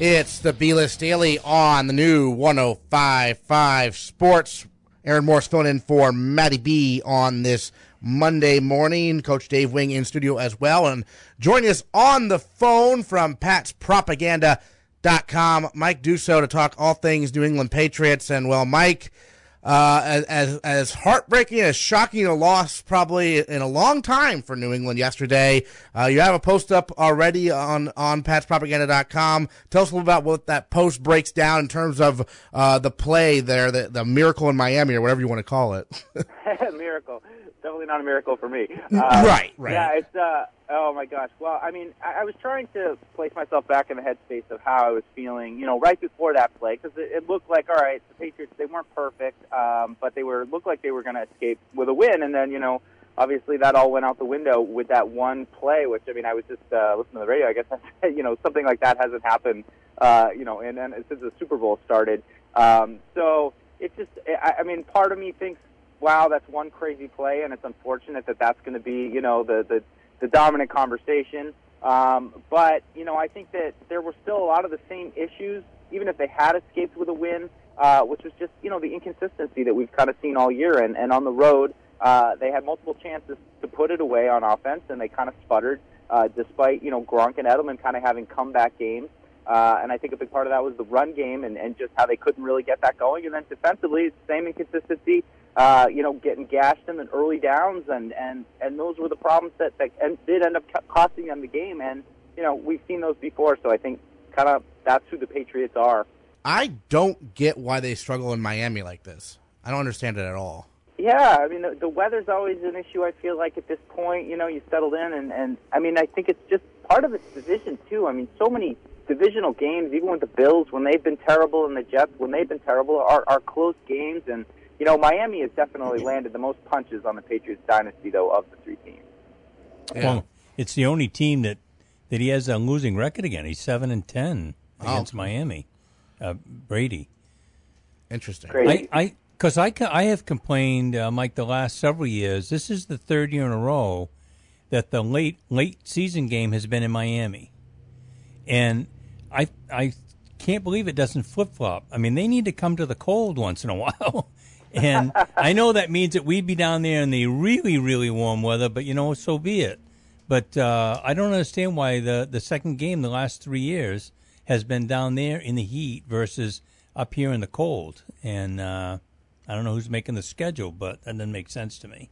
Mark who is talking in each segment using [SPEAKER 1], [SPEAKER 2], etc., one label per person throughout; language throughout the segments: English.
[SPEAKER 1] It's the B List Daily on the new 1055 Sports. Aaron Morse filling in for Matty B on this Monday morning. Coach Dave Wing in studio as well. And joining us on the phone from Pat's Propaganda.com, Mike Dussault to talk all things New England Patriots. And well, Mike, uh, as as heartbreaking as shocking a loss probably in a long time for New England yesterday. Uh, you have a post up already on on patspropaganda.com. Tell us a little about what that post breaks down in terms of uh, the play there, the, the miracle in Miami or whatever you want to call it.
[SPEAKER 2] miracle definitely not a miracle for me.
[SPEAKER 1] Uh, right, right.
[SPEAKER 2] Yeah, it's uh oh my gosh. Well, I mean, I, I was trying to place myself back in the headspace of how I was feeling, you know, right before that play because it, it looked like all right, the Patriots they weren't perfect, um, but they were looked like they were going to escape with a win, and then you know. Obviously, that all went out the window with that one play. Which I mean, I was just uh, listening to the radio. I guess you know something like that hasn't happened. Uh, you know, and then since the Super Bowl started. Um, so it's just, I, I mean, part of me thinks wow, that's one crazy play, and it's unfortunate that that's going to be, you know, the, the, the dominant conversation. Um, but, you know, I think that there were still a lot of the same issues, even if they had escaped with a win, uh, which was just, you know, the inconsistency that we've kind of seen all year. And, and on the road, uh, they had multiple chances to put it away on offense, and they kind of sputtered, uh, despite, you know, Gronk and Edelman kind of having comeback games. Uh, and I think a big part of that was the run game and, and just how they couldn't really get that going. And then defensively, it's the same inconsistency uh, you know, getting gashed in the early downs, and and and those were the problems that that did end up costing them the game. And you know, we've seen those before, so I think kind of that's who the Patriots are.
[SPEAKER 1] I don't get why they struggle in Miami like this. I don't understand it at all.
[SPEAKER 2] Yeah, I mean the, the weather's always an issue. I feel like at this point, you know, you settled in, and and I mean I think it's just part of this division too. I mean, so many divisional games, even with the Bills when they've been terrible, and the Jets when they've been terrible, are are close games, and you know, Miami has definitely landed the most punches on the Patriots dynasty, though, of the three teams.
[SPEAKER 3] Yeah. Well, it's the only team that that he has a losing record again. He's seven and ten against oh. Miami. Uh, Brady.
[SPEAKER 1] Interesting.
[SPEAKER 3] I, I, because I, I have complained, uh, Mike, the last several years. This is the third year in a row that the late late season game has been in Miami, and I I can't believe it doesn't flip flop. I mean, they need to come to the cold once in a while and I know that means that we'd be down there in the really, really warm weather, but you know, so be it. But uh, I don't understand why the the second game the last three years has been down there in the heat versus up here in the cold. And uh, I don't know who's making the schedule, but that doesn't make sense to me.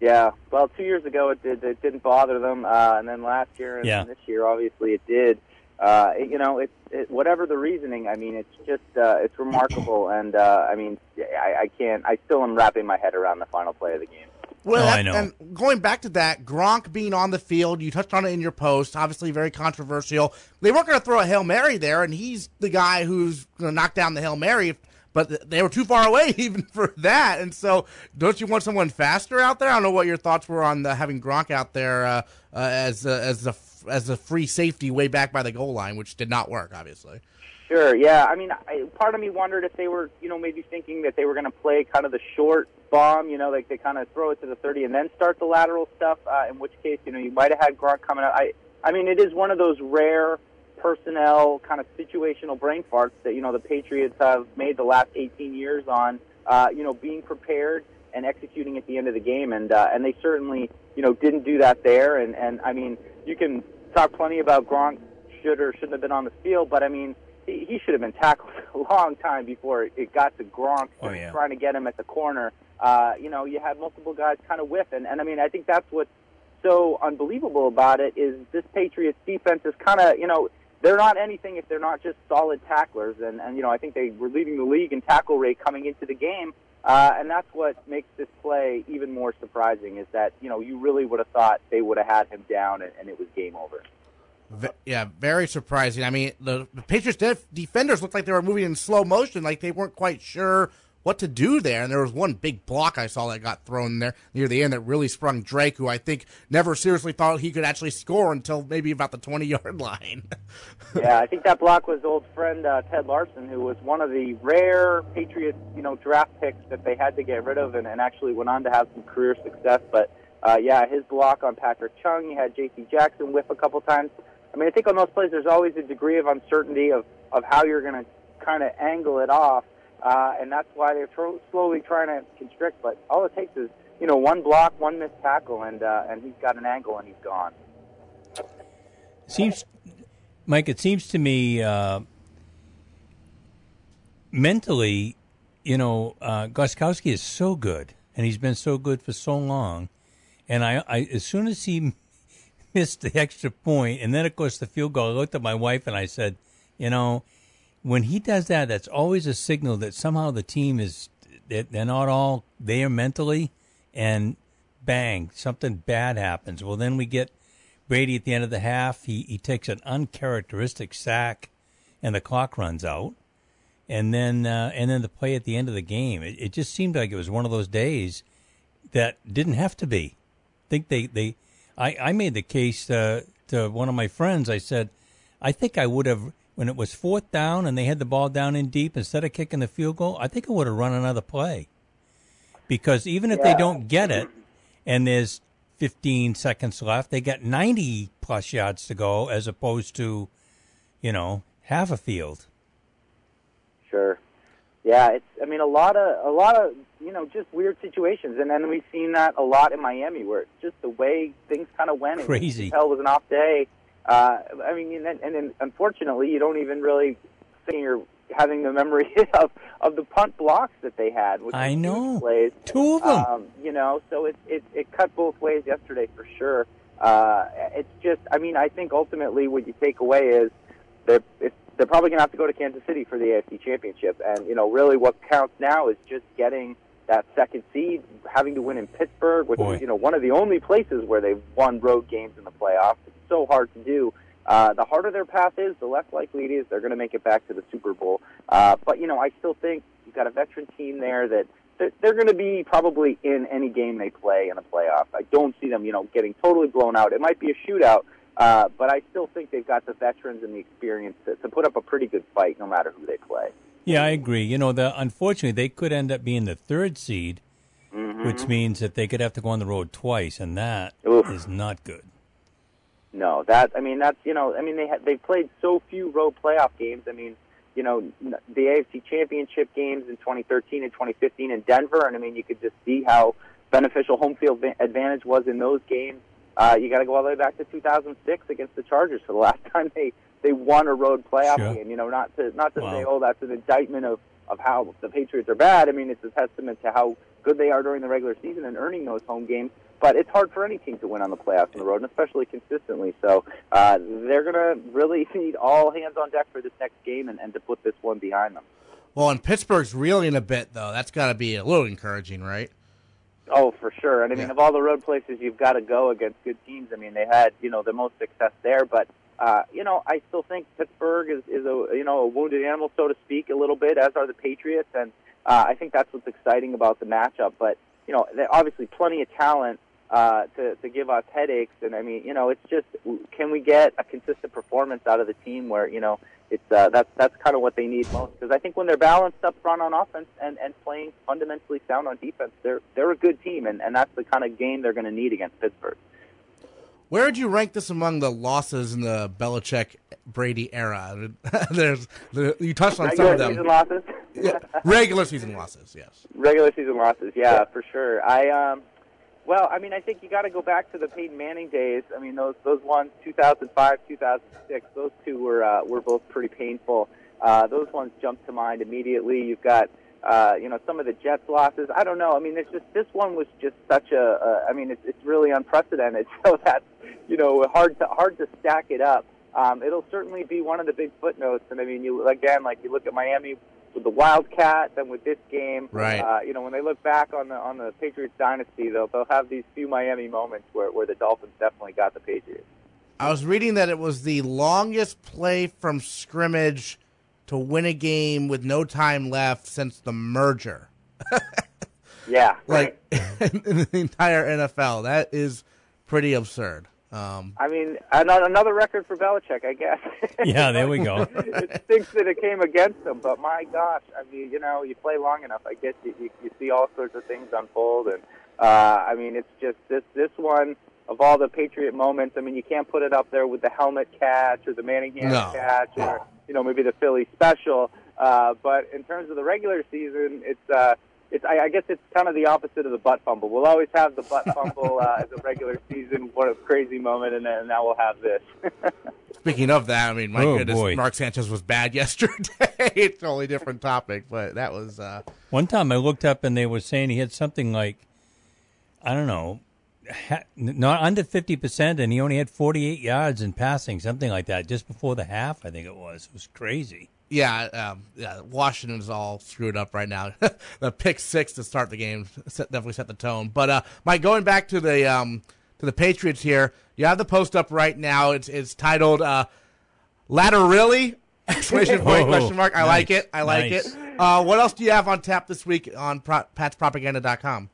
[SPEAKER 2] Yeah, well, two years ago it did. It didn't bother them, uh, and then last year and
[SPEAKER 3] yeah.
[SPEAKER 2] this year, obviously, it did uh, you know, it's it, whatever the reasoning. I mean, it's just uh, it's remarkable, and uh, I mean, I, I can't. I still am wrapping my head around the final play of the game.
[SPEAKER 1] Well,
[SPEAKER 3] oh,
[SPEAKER 1] that,
[SPEAKER 3] I know.
[SPEAKER 1] and going back to that, Gronk being on the field, you touched on it in your post. Obviously, very controversial. They weren't going to throw a hail mary there, and he's the guy who's going to knock down the hail mary. But they were too far away even for that, and so don't you want someone faster out there? I don't know what your thoughts were on the, having Gronk out there uh, uh, as uh, as the as a free safety way back by the goal line, which did not work, obviously.
[SPEAKER 2] Sure. Yeah. I mean, I, part of me wondered if they were, you know, maybe thinking that they were going to play kind of the short bomb, you know, like they kind of throw it to the 30 and then start the lateral stuff. Uh, in which case, you know, you might have had Gronk coming out. I, I mean, it is one of those rare personnel kind of situational brain farts that you know the Patriots have made the last 18 years on. Uh, you know, being prepared and executing at the end of the game, and uh, and they certainly, you know, didn't do that there. And and I mean, you can talk plenty about Gronk should or shouldn't have been on the field, but I mean, he, he should have been tackled a long time before it got to Gronk
[SPEAKER 3] oh, yeah.
[SPEAKER 2] trying to get him at the corner. Uh, you know, you had multiple guys kind of whiff, and, and I mean, I think that's what's so unbelievable about it is this Patriots defense is kind of, you know, they're not anything if they're not just solid tacklers, and and you know, I think they were leading the league in tackle rate coming into the game. Uh, and that's what makes this play even more surprising is that, you know, you really would have thought they would have had him down and, and it was game over.
[SPEAKER 1] Yeah, very surprising. I mean, the, the Patriots def- defenders looked like they were moving in slow motion, like they weren't quite sure what to do there. And there was one big block I saw that got thrown there near the end that really sprung Drake, who I think never seriously thought he could actually score until maybe about the 20 yard line.
[SPEAKER 2] yeah, I think that block was old friend uh, Ted Larsen, who was one of the rare Patriots, you know, draft picks that they had to get rid of and, and actually went on to have some career success. But uh, yeah, his block on Patrick Chung, you had J.C. Jackson whiff a couple times. I mean, I think on those plays, there's always a degree of uncertainty of of how you're going to kind of angle it off, uh, and that's why they're tro- slowly trying to constrict. But all it takes is you know one block, one missed tackle, and uh, and he's got an angle and he's gone.
[SPEAKER 3] Seems, Mike. It seems to me uh, mentally, you know, uh, Gostkowski is so good, and he's been so good for so long. And I, I, as soon as he missed the extra point, and then of course the field goal, I looked at my wife and I said, you know, when he does that, that's always a signal that somehow the team is they're not all there mentally, and bang, something bad happens. Well, then we get Brady at the end of the half. He he takes an uncharacteristic sack, and the clock runs out and then uh, and then the play at the end of the game. It, it, just seemed like it was one of those days that didn't have to be. I think they they I, I made the case uh, to one of my friends. I said, I think I would have when it was fourth down and they had the ball down in deep instead of kicking the field goal. I think it would have run another play because even if yeah. they don't get it and there's 15 seconds left, they got 90 plus yards to go as opposed to, you know, half a field.
[SPEAKER 2] Sure. Yeah, it's. I mean, a lot of a lot of you know just weird situations, and then we've seen that a lot in Miami, where it's just the way things kind of went.
[SPEAKER 3] Crazy.
[SPEAKER 2] Hell was an off day. Uh, I mean, and then, and then unfortunately, you don't even really think you're having the memory of of the punt blocks that they had. Which
[SPEAKER 3] I know.
[SPEAKER 2] Plays.
[SPEAKER 3] Two of them.
[SPEAKER 2] Um, you know, so it it it cut both ways yesterday for sure. Uh, it's just, I mean, I think ultimately what you take away is that it's they're probably going to have to go to Kansas City for the AFC Championship. And, you know, really what counts now is just getting that second seed, having to win in Pittsburgh, which
[SPEAKER 3] Boy.
[SPEAKER 2] is, you know, one of the only places where they've won road games in the playoffs. So hard to do. Uh, the harder their path is, the less likely it is they're going to make it back to the Super Bowl. Uh, but, you know, I still think you've got a veteran team there that they're, they're going to be probably in any game they play in the playoffs. I don't see them, you know, getting totally blown out. It might be a shootout, uh, but I still think they've got the veterans and the experience to, to put up a pretty good fight no matter who they play.
[SPEAKER 3] Yeah, I agree. You know, the unfortunately they could end up being the third seed,
[SPEAKER 2] mm-hmm.
[SPEAKER 3] which means that they could have to go on the road twice, and that Oof. is not good.
[SPEAKER 2] No, that I mean that's you know I mean they ha- they played so few road playoff games. I mean you know the AFC Championship games in 2013 and 2015 in Denver, and I mean you could just see how beneficial home field advantage was in those games. Uh, you got to go all the way back to 2006 against the Chargers for the last time they they won a road playoff
[SPEAKER 3] sure.
[SPEAKER 2] game. You know, not to not to
[SPEAKER 3] wow.
[SPEAKER 2] say, oh, that's an indictment of of how the Patriots are bad. I mean, it's a testament to how good they are during the regular season and earning those home games. But it's hard for any team to win on the playoffs on the road, and especially consistently. So uh, they're going to really need all hands on deck for this next game and, and to put this one behind them.
[SPEAKER 1] Well, and Pittsburgh's reeling a bit, though. That's got to be a little encouraging, right?
[SPEAKER 2] Oh, for sure. And I mean,
[SPEAKER 1] Yeah.
[SPEAKER 2] of all the road places you've got to go against good teams, I mean, they had you know the most success there. But uh, you know, I still think Pittsburgh is is a you know a wounded animal, so to speak, a little bit, as are the Patriots. And uh, I think that's what's exciting about the matchup. But you know, obviously plenty of talent uh, to to give us headaches. And I mean, you know, it's just can we get a consistent performance out of the team where you know it's uh, that's that's kind of what they need most because I think when they're balanced up front on offense and, and playing fundamentally sound on defense, they're they're a good team, and, and that's the kind of game they're going to need against Pittsburgh.
[SPEAKER 1] Where would you rank this among the losses in the Belichick Brady era? There's the, you touched on some of them.
[SPEAKER 2] season losses,
[SPEAKER 1] Yeah, regular season losses, yes.
[SPEAKER 2] regular season losses, yeah, for sure. I um, well, I mean, I think you got to go back to the Peyton Manning days. I mean, those those ones, 2005, 2006, those two were uh, were both pretty painful. Uh, those ones jump to mind immediately. You've got uh, you know some of the Jets losses. I don't know. I mean, it's just this one was just such a. a I mean, it's it's really unprecedented. So that's you know hard to hard to stack it up. Um, it'll certainly be one of the big footnotes. And I mean, you again, like you look at Miami with the Wildcat, then with this game,
[SPEAKER 1] Right.
[SPEAKER 2] Uh, you know, when they look back on the on the Patriots dynasty, they'll they'll have these few Miami moments where where the Dolphins definitely got the Patriots.
[SPEAKER 1] I was reading that it was the longest play from scrimmage to win a game with no time left since the merger.
[SPEAKER 2] Yeah,
[SPEAKER 1] Like in the entire NFL. That is pretty absurd. Um,
[SPEAKER 2] I mean, another record for Belichick, I guess.
[SPEAKER 3] Yeah, there we go.
[SPEAKER 2] it stinks that it came against him, but my gosh, I mean, you know, you play long enough, I guess you, you, you see all sorts of things unfold, and uh, I mean, it's just this this one. of all the Patriot moments. I mean, you can't put it up there with the helmet catch or the Manningham
[SPEAKER 1] No.
[SPEAKER 2] catch or you know maybe the Philly special. Uh, but in terms of the regular season, it's uh, it's I, I guess it's kind of the opposite of the butt fumble. We'll always have the butt fumble uh, as a regular season, what a crazy moment, and then now we'll have this.
[SPEAKER 1] Speaking of that, I mean, my
[SPEAKER 3] Oh,
[SPEAKER 1] goodness,
[SPEAKER 3] boy.
[SPEAKER 1] Mark Sanchez was bad yesterday. it's a totally different topic, but that was uh,
[SPEAKER 3] One time I looked up and they were saying he had something like, I don't know, ha- not under 50%, and he only had 48 yards in passing, something like that, just before the half, I think it was. It was crazy.
[SPEAKER 1] yeah, um, yeah. Washington's all screwed up right now. the pick six to start the game set, definitely set the tone. But uh, Mike, going back to the um, to the Patriots here, you have the post up right now. It's it's titled uh, "Ladder Really?" Exclamation point!
[SPEAKER 3] Oh,
[SPEAKER 1] question mark. I like it. I like
[SPEAKER 3] nice.
[SPEAKER 1] it. Uh, what else do you have on tap this week on pro- patspropaganda.com?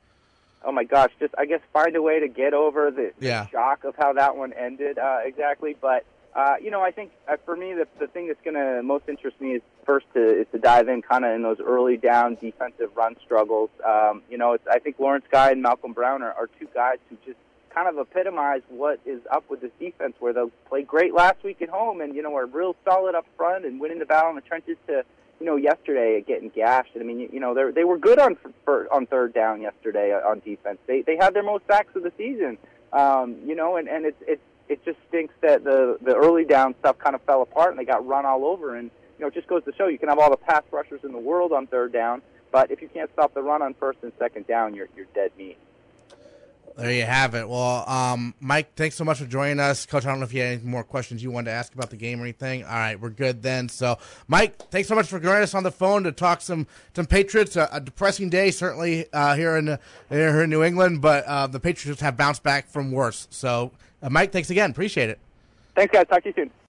[SPEAKER 2] Oh my gosh! Just I guess find a way to get over the,
[SPEAKER 1] Yeah.
[SPEAKER 2] shock of how that one ended uh, exactly. But uh, you know, I think uh, for me, the the thing that's going to most interest me is first to is to dive in kind of in those early down defensive run struggles. Um, you know, it's, I think Lawrence Guy and Malcolm Brown are, are two guys who just kind of epitomize what is up with this defense, where they'll play great last week at home and you know are real solid up front and winning the battle in the trenches to you know, yesterday getting gashed. I mean, you, you know, they they were good on for, on third down yesterday on defense. They they had their most sacks of the season. Um, you know, and and it's it's it just stinks that the the early down stuff kind of fell apart and they got run all over. And you know, it just goes to show you can have all the pass rushers in the world on third down, but if you can't stop the run on first and second down, you're you're dead meat.
[SPEAKER 1] There you have it. Well, um, Mike, thanks so much for joining us. Coach, I don't know if you had any more questions you wanted to ask about the game or anything. All right, we're good then. So, Mike, thanks so much for joining us on the phone to talk some some Patriots. A, a depressing day, certainly uh, here in here in New England, but uh, the Patriots have bounced back from worse. So, uh, Mike, thanks again. Appreciate it.
[SPEAKER 2] Thanks, guys. Talk to you soon.